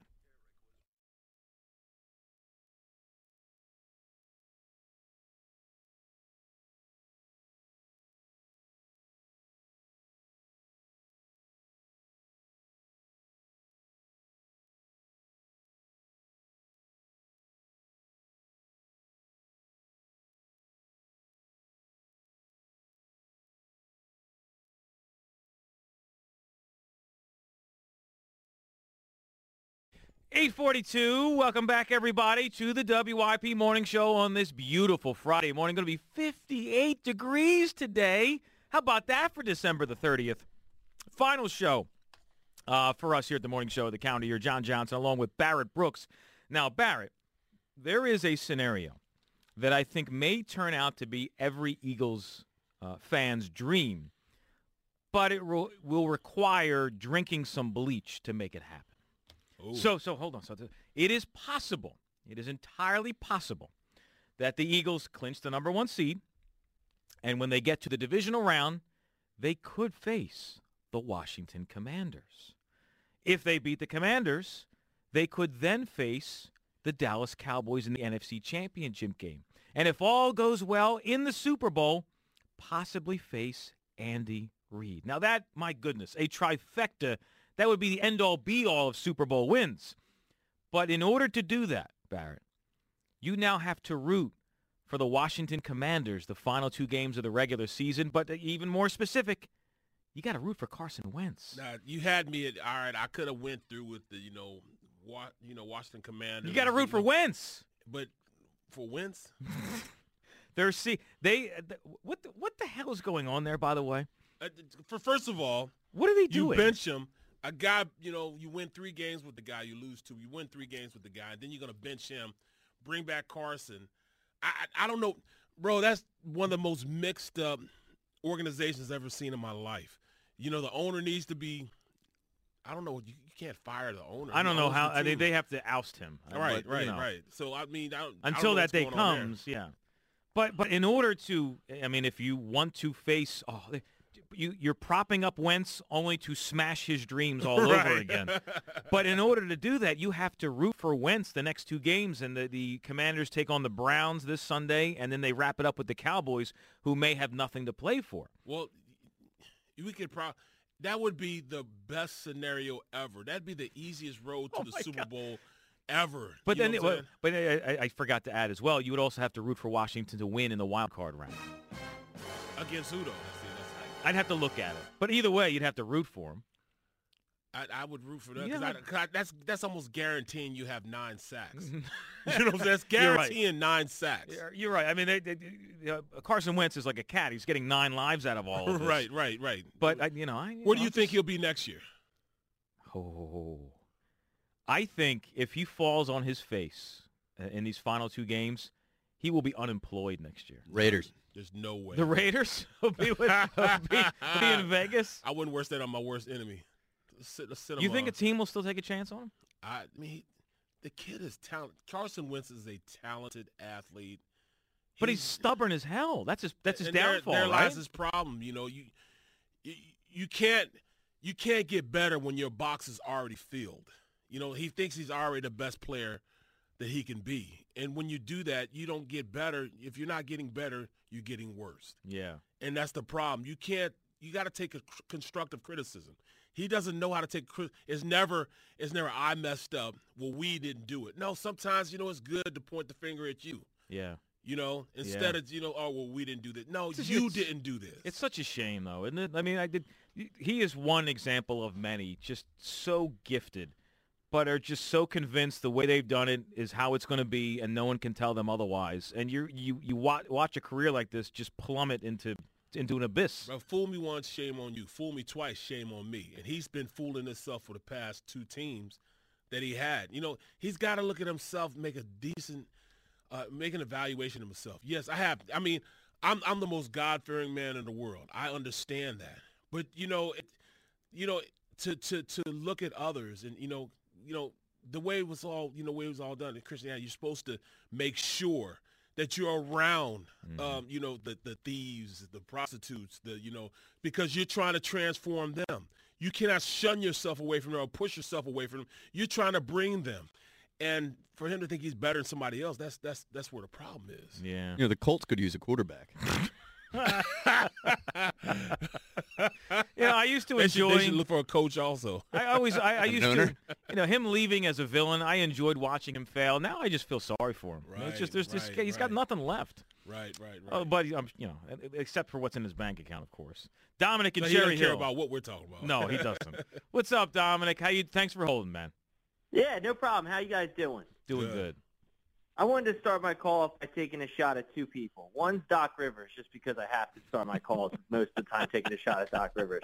Eight forty-two. Welcome back, everybody, to the WIP Morning Show on this beautiful Friday morning. Going to be fifty-eight degrees today. How about that for December the thirtieth? Final show uh, for us here at the Morning Show of the calendar year. Jon Johnson, along with Barrett Brooks. Now, Barrett, there is a scenario that I think may turn out to be every Eagles uh, fan's dream, but it ro- will require drinking some bleach to make it happen. So, so hold on. So it is possible. It is entirely possible that the Eagles clinch the number one seed, and when they get to the divisional round, they could face the Washington Commanders. If they beat the Commanders, they could then face the Dallas Cowboys in the NFC Championship game. And if all goes well in the Super Bowl, possibly face Andy Reid. Now that, my goodness, a trifecta, that would be the end-all be-all of Super Bowl wins. But in order to do that, Barrett, you now have to root for the Washington Commanders the final two games of the regular season. But even more specific, you got to root for Carson Wentz. Now you had me at all right. I could have went through with the you know what you know Washington Commanders. You got to root for Wentz. but for Wentz, They're see they what the, what the hell is going on there? By the way, uh, for first of all, what are they doing? you bench him. A guy, you know, you win three games with the guy, you lose two. You win three games with the guy, and then you're gonna bench him, bring back Carson. I I, I don't know, bro. That's one of the most mixed up organizations I've ever seen in my life. You know, the owner needs to be. I don't know. You, you can't fire the owner. I don't know how the I mean, they have to oust him. Uh, Right, you right, know, right. So I mean, I I Until know that day going comes, yeah. But but in order to, I mean, if you want to face, oh, they- you you're propping up Wentz only to smash his dreams all over again. But in order to do that, you have to root for Wentz the next two games, and the, the Commanders take on the Browns this Sunday, and then they wrap it up with the Cowboys, who may have nothing to play for. Well, we could probably that would be the best scenario ever. That'd be the easiest road to Oh the Super God. Bowl ever. But You then, it, but I, I- I forgot to add as well. You would also have to root for Washington to win in the wild card round. against who though? I'd have to look at it, but either way, you'd have to root for him. I, I would root for that Yeah, because like- that's that's almost guaranteeing you have nine sacks. you know what I'm saying? That's You're right. guaranteeing nine sacks. You're- You're right. I mean, they, they, uh, Carson Wentz is like a cat. He's getting nine lives out of all of this. right, right, right. But I, you know, I, where do you think he'll be next year? Oh, I think if he falls on his face uh, in these final two games, he will be unemployed next year. Raiders. There's no way. The Raiders will be, with, will be, will be in Vegas. I wouldn't wish that on my worst enemy. Let's sit, let's sit You think uh, a team will still take a chance on him? I mean, the kid is talented. Carson Wentz is a talented athlete. But he's stubborn as hell. That's his. That's his and there- downfall, There, right? lies his problem. You know, you, you you can't you can't get better when your box is already filled. You know, he thinks he's already the best player that he can be, and when you do that, you don't get better. If you're not getting better, you're getting worse, yeah. and that's the problem. You can't you got to take a constructive criticism. He doesn't know how to take. It's never. It's never. I messed up. Well, we didn't do it. No. Sometimes you know it's good to point the finger at you. Yeah. You know, instead Yeah. of you know, oh well, we didn't do this. No, It's- you it's- didn't do this. It's such a shame, though, isn't it? I mean, I did. He is one example of many. Just so gifted, but are just so convinced the way they've done it is how it's going to be, and no one can tell them otherwise. And you you you watch, a career like this just plummet into into an abyss. Bro, fool me once, shame on you. Fool me twice, shame on me. And he's been fooling himself for the past two teams that he had. You know, he's got to look at himself, make a decent, uh, make an evaluation of himself. Yes, I have. I mean, I'm I'm the most God-fearing man in the world. I understand that. But you know, it, you know, to to to look at others and you know, you know, the way it was all, you know, way it was all done in Christianity, you're supposed to make sure that you're around, um, you know, the, the thieves, the prostitutes, the, you know, because you're trying to transform them. You cannot shun yourself away from them or push yourself away from them. You're trying to bring them. And for him to think he's better than somebody else, that's that's that's where the problem is. Yeah. You know, the Colts could use a quarterback. Yeah, I used to They should, enjoy. they should look for a coach also. I always, I, I An used to, you know, him leaving as a villain. I enjoyed watching him fail. Now I just feel sorry for him. Right, it's just there's this right, he's got nothing left. Right, right, right. Oh, but um, you know, except for what's in his bank account, of course. Dominic and But he Cherry doesn't care about what we're talking about. No, he doesn't. What's up, Dominic? How you? Thanks for holding, man. Yeah, no problem. How you guys doing? Doing Good. good. I wanted to start my call off by taking a shot at two people. One's Doc Rivers, just because I have to start my calls most of the time taking a shot at Doc Rivers.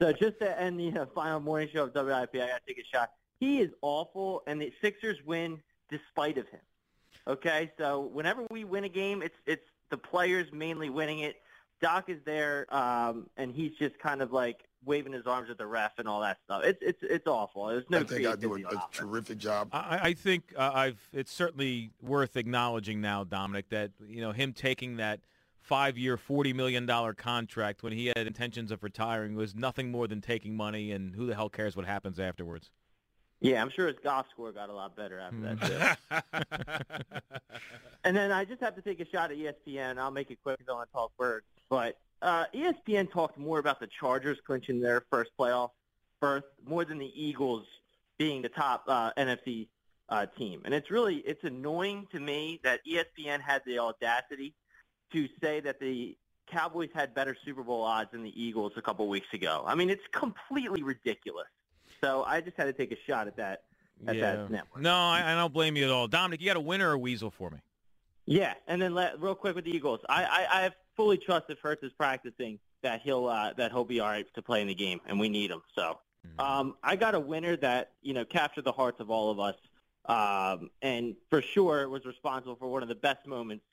So just to end the uh, final morning show of WIP, I got to take a shot. He is awful, and the Sixers win despite of him. Okay, so whenever we win a game, it's it's the players mainly winning it. Doc is there, um, and he's just kind of like waving his arms at the ref and all that stuff. It's it's it's awful. There's no I think I do a, a terrific job. I, I think uh, I've. It's certainly worth acknowledging now, Dominic, that you know him taking that five-year, forty million dollar contract when he had intentions of retiring was nothing more than taking money, and who the hell cares what happens afterwards? Yeah, I'm sure his golf score got a lot better after that too. And then I just have to take a shot at ESPN. I'll make it quick because I want to talk birds. But uh, ESPN talked more about the Chargers clinching their first playoff berth more than the Eagles being the top uh, NFC uh, team. And it's really it's annoying to me that ESPN had the audacity to say that the Cowboys had better Super Bowl odds than the Eagles a couple weeks ago. I mean, it's completely ridiculous. So I just had to take a shot at that at that network. No, I, I don't blame you at all, Dominic. You got a winner or a weasel for me? Yeah, and then let, real quick with the Eagles, I, I, I fully trust if Hurts is practicing that he'll uh, that he'll be all right to play in the game, and we need him. So um, I got a winner that you know captured the hearts of all of us, um, and for sure was responsible for one of the best moments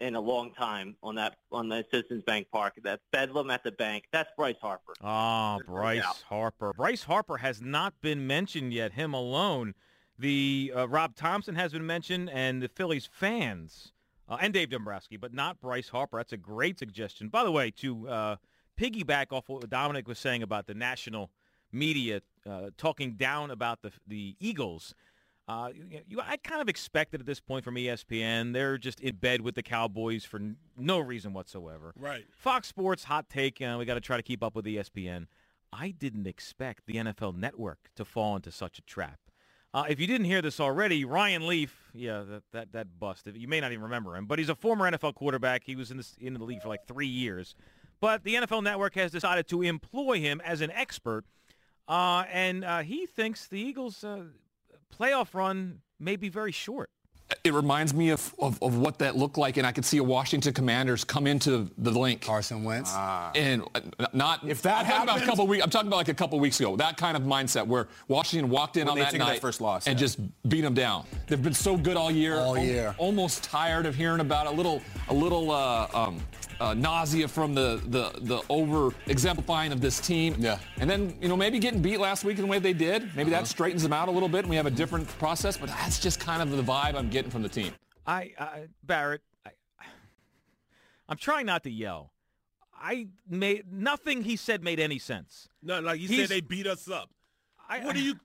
in a long time on that on the Citizens Bank Park. That bedlam at the bank. That's Bryce Harper. Ah, no Bryce doubt. Harper. Bryce Harper has not been mentioned yet. Him alone. The uh, Rob Thomson has been mentioned, and the Phillies fans, uh, and Dave Dombrowski, but not Bryce Harper. That's a great suggestion. By the way, to uh, piggyback off what Dominic was saying about the national media uh, talking down about the the Eagles. Uh, you, you, I kind of expected at this point from ESPN. They're just in bed with the Cowboys for n- no reason whatsoever. right. Fox Sports hot take. Uh, we got to try to keep up with ESPN. I didn't expect the NFL Network to fall into such a trap. Uh, if you didn't hear this already, Ryan Leaf, yeah, that that that bust. You may not even remember him, but he's a former NFL quarterback. He was in this in the league for like three years, but the NFL Network has decided to employ him as an expert, uh, and uh, he thinks the Eagles' uh, playoff run may be very short. It reminds me of, of, of what that looked like, and I could see a Washington Commanders come into the Linc. Carson Wentz. And uh, not If that I'm talking about a happens- couple weeks. I'm talking about like a couple weeks ago. That kind of mindset where Washington walked in When on they that that night first loss, and yeah. just beat them down. They've been so good all year. All al- year. Almost tired of hearing about a little a little uh, um, uh, nausea from the the the over exemplifying of this team. Yeah. And then you know maybe getting beat last week in the way they did. Maybe Uh-huh. that straightens them out a little bit, and we have a different process. But that's just kind of the vibe I'm getting from the team. I, I Barrett, I, I'm trying not to yell. I made nothing he said made any sense. No, like you He's- said, they beat us up. I, What do you?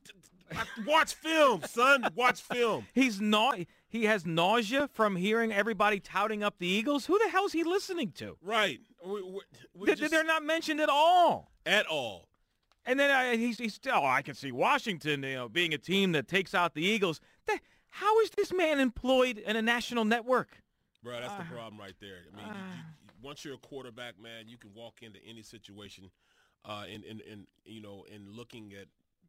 Watch film, son. Watch film. He's not. He has nausea from hearing everybody touting up the Eagles. Who the hell's he listening to? Right. We, we, we just- They're not mentioned at all. at all. And then uh, he's, he's still, oh, I can see Washington, you know, being a team that takes out the Eagles. The, how is this man employed in a national network? Bro, that's the Ah. problem right there. I mean, you, you, once you're a quarterback, man, you can walk into any situation, uh, and and and you know, and looking at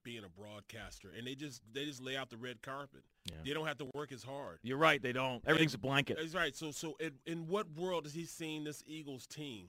being a broadcaster, and they just they just lay out the red carpet. Yeah. They don't have to work as hard. You're right, they don't. Everything's a blanket. That's right. So so in, in what world has he seen this Eagles team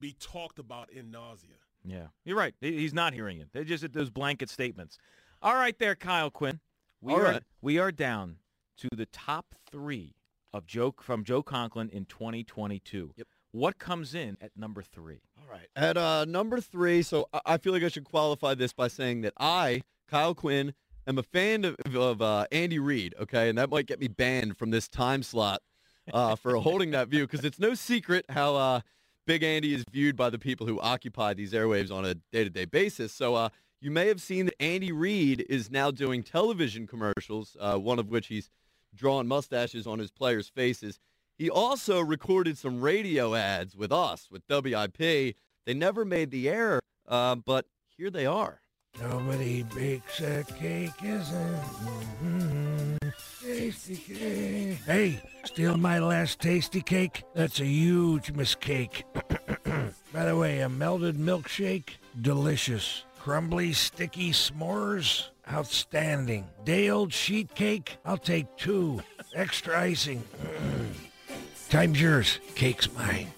be talked about in nausea? Yeah, you're right. He's not hearing it. They're just those blanket statements. All right, there, Kyle Quinn. We All are right. we are down to the top three of Joe from Joe Conklin in 2022. Yep. What comes in at number three? All right. At uh, number three, so I- feel like I should qualify this by saying that I, Kyle Quinn, am a fan of, of uh, Andy Reid, okay? And that might get me banned from this time slot uh, for holding that view because it's no secret how uh, Big Andy is viewed by the people who occupy these airwaves on a day-to-day basis. So uh, you may have seen that Andy Reid is now doing television commercials, uh, one of which he's drawing mustaches on his players' faces. He also recorded some radio ads with us, with WIP. They never made the air, uh, but here they are. Nobody bakes a cake, is it? Mhm. Tasty cake. Hey, steal my last tasty cake? That's a huge mistake. By the way, a melted milkshake, delicious. Crumbly, sticky s'mores, outstanding. Day-old sheet cake, I'll take two. Extra icing. Time's yours. Cake's mine.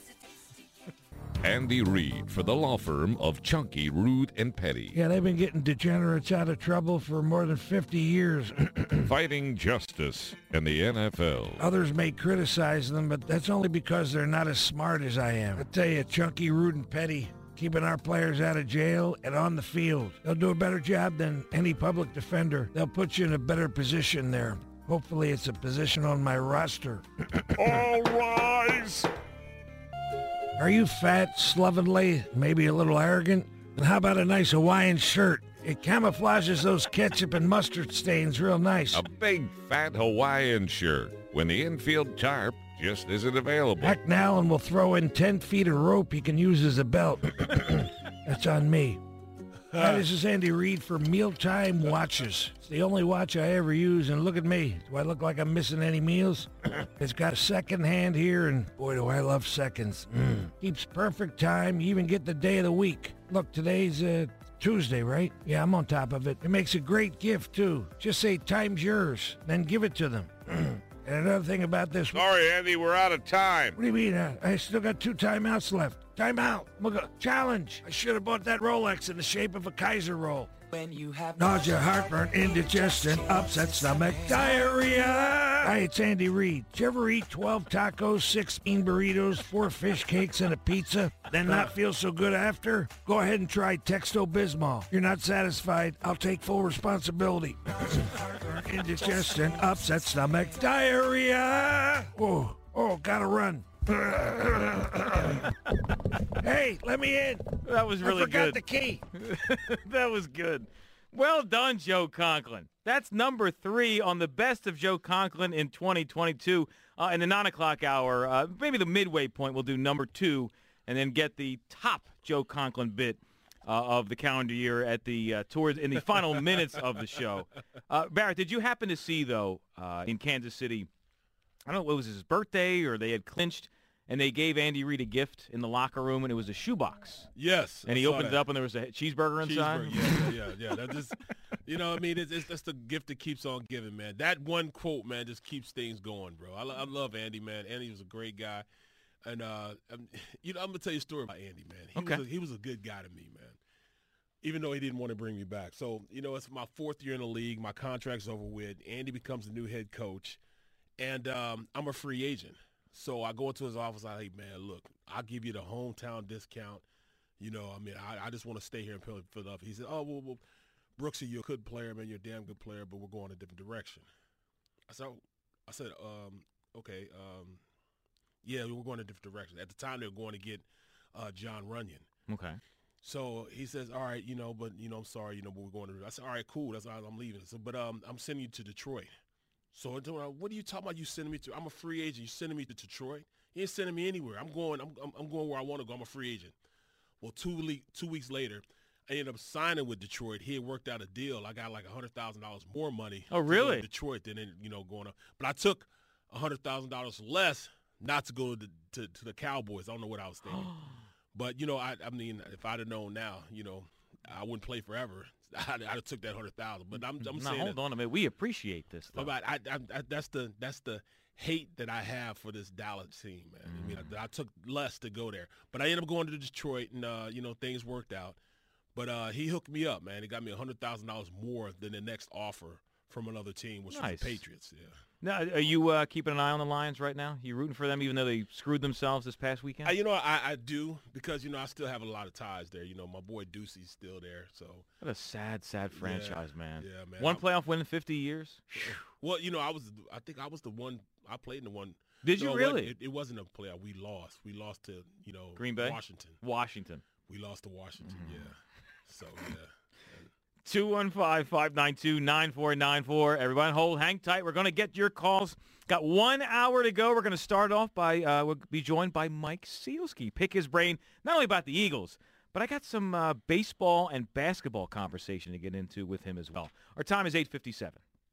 Andy Reid for the law firm of Chunky, Rude, and Petty. Yeah, they've been getting degenerates out of trouble for more than 50 years. Fighting justice in the NFL. Others may criticize them, but that's only because they're not as smart as I am. I tell you, Chunky, Rude, and Petty, keeping our players out of jail and on the field. They'll do a better job than any public defender. They'll put you in a better position there. Hopefully it's a position on my roster. All rise! Are you fat, slovenly, maybe a little arrogant? And how about a nice Hawaiian shirt? It camouflages those ketchup and mustard stains real nice. A big fat Hawaiian shirt when the infield tarp just isn't available. Act now and we'll throw in 10 feet of rope you can use as a belt. That's on me. Hi, this is Andy Reid for Mealtime Watches. It's the only watch I ever use, and look at me. Do I look like I'm missing any meals? it's got a second hand here, and boy, do I love seconds. Mm. Keeps perfect time. You even get the day of the week. Look, today's uh, Tuesday, right? Yeah, I'm on top of it. It makes a great gift, too. Just say, time's yours, then give it to them. and another thing about this... Sorry, Andy, we're out of time. What do you mean? Uh, I still got two timeouts left. Timeout. Look, uh, challenge. I should have bought that Rolex in the shape of a Kaiser roll. When you have Nausea, heartburn, indigestion, upset stomach, diarrhea. Hi, it's Andy Reid. Did you ever eat 12 tacos, 16 burritos, 4 fish cakes, and a pizza, then not feel so good after? Go ahead and try Texto Bismol. You're not satisfied, I'll take full responsibility. indigestion, upset stomach, diarrhea. Oh, oh, gotta run. hey, let me in. That was really I forgot good. the key. that was good. Well done, Joe Conklin. That's number three on the best of Joe Conklin in 2022. Uh, in the 9 o'clock hour, uh, maybe the midway point, we'll do number two and then get the top Joe Conklin bit uh, of the calendar year at the uh, towards in the final minutes of the show. Uh, Barrett, did you happen to see, though, uh, in Kansas City, I don't know, it was his birthday or they had clinched, and they gave Andy Reid a gift in the locker room, and it was a shoebox. Yes, And I he opened it up, and there was a cheeseburger inside. Cheeseburger, yeah, yeah, yeah. That just, you know, what I mean, it's, it's that's the gift that keeps on giving, man. That one quote, man, just keeps things going, bro. I, I love Andy, man. Andy was a great guy, and uh, I'm, you know, I'm gonna tell you a story about Andy, man. He Okay. was a, he was a good guy to me, man. Even though he didn't want to bring me back, so you know, it's my fourth year in the league. My contract's over with. Andy becomes the new head coach, and um, I'm a free agent. So I go into his office. I hey, man, look, I'll give you the hometown discount. You know, I mean, I, I just want to stay here in Phil- Philadelphia. He said, oh, well, well, Brooksy, you're a good player, man. You're a damn good player, but we're going a different direction. I said, oh, I said, um, okay, um, yeah, we're going a different direction. At the time, they were going to get uh, Jon Runyan. Okay. So he says, all right, you know, but, you know, I'm sorry, you know, but we're going to, I said, all right, cool. That's all I'm leaving. So, but um, I'm sending you to Detroit. So I told him, what are you talking about? You sending me to? I'm a free agent. You sending me to Detroit? He ain't sending me anywhere. I'm going. I'm, I'm, going where I want to go. I'm a free agent. Well, two le- two weeks later, I ended up signing with Detroit. He had worked out a deal. I got like a hundred thousand dollars more money. Oh, to go to really? Detroit than in, you know going up. But I took a hundred thousand dollars less not to go to, to to the Cowboys. I don't know what I was thinking. but you know, I I mean, if I'd have known now, you know, I wouldn't play forever. I'd, I'd have took that hundred thousand. But I'm I'm now, saying hold that, on a minute. We appreciate this. Though. but I, I, I, that's the that's the hate that I have for this Dallas team, man. I mean, I, I took less to go there, but I ended up going to Detroit, and uh, you know things worked out. But uh, he hooked me up, man. He got me hundred thousand dollars more than the next offer from another team, which was the Patriots. Yeah. Now, are you uh, keeping an eye on the Lions right now? You rooting for them, even though they screwed themselves this past weekend? I, you know, I, I do because you know I still have a lot of ties there. You know, my boy Ducey's still there, so what a sad, sad franchise, man. yeah, man. One I'm- playoff win in 50 years. Well, you know, I was I think I was the one I played in the one. Did you No, wasn't- really? It, it wasn't a playoff. We lost. We lost to you know Green Bay? Washington. Washington. We lost to Washington. Yeah. So yeah. 215-592-9494. Everyone hold, hang tight. We're going to get your calls. Got one hour to go. We're going to start off by, uh, we'll be joined by Mike Sielski. Pick his brain, not only about the Eagles, but I got some uh, baseball and basketball conversation to get into with him as well. Our time is 857.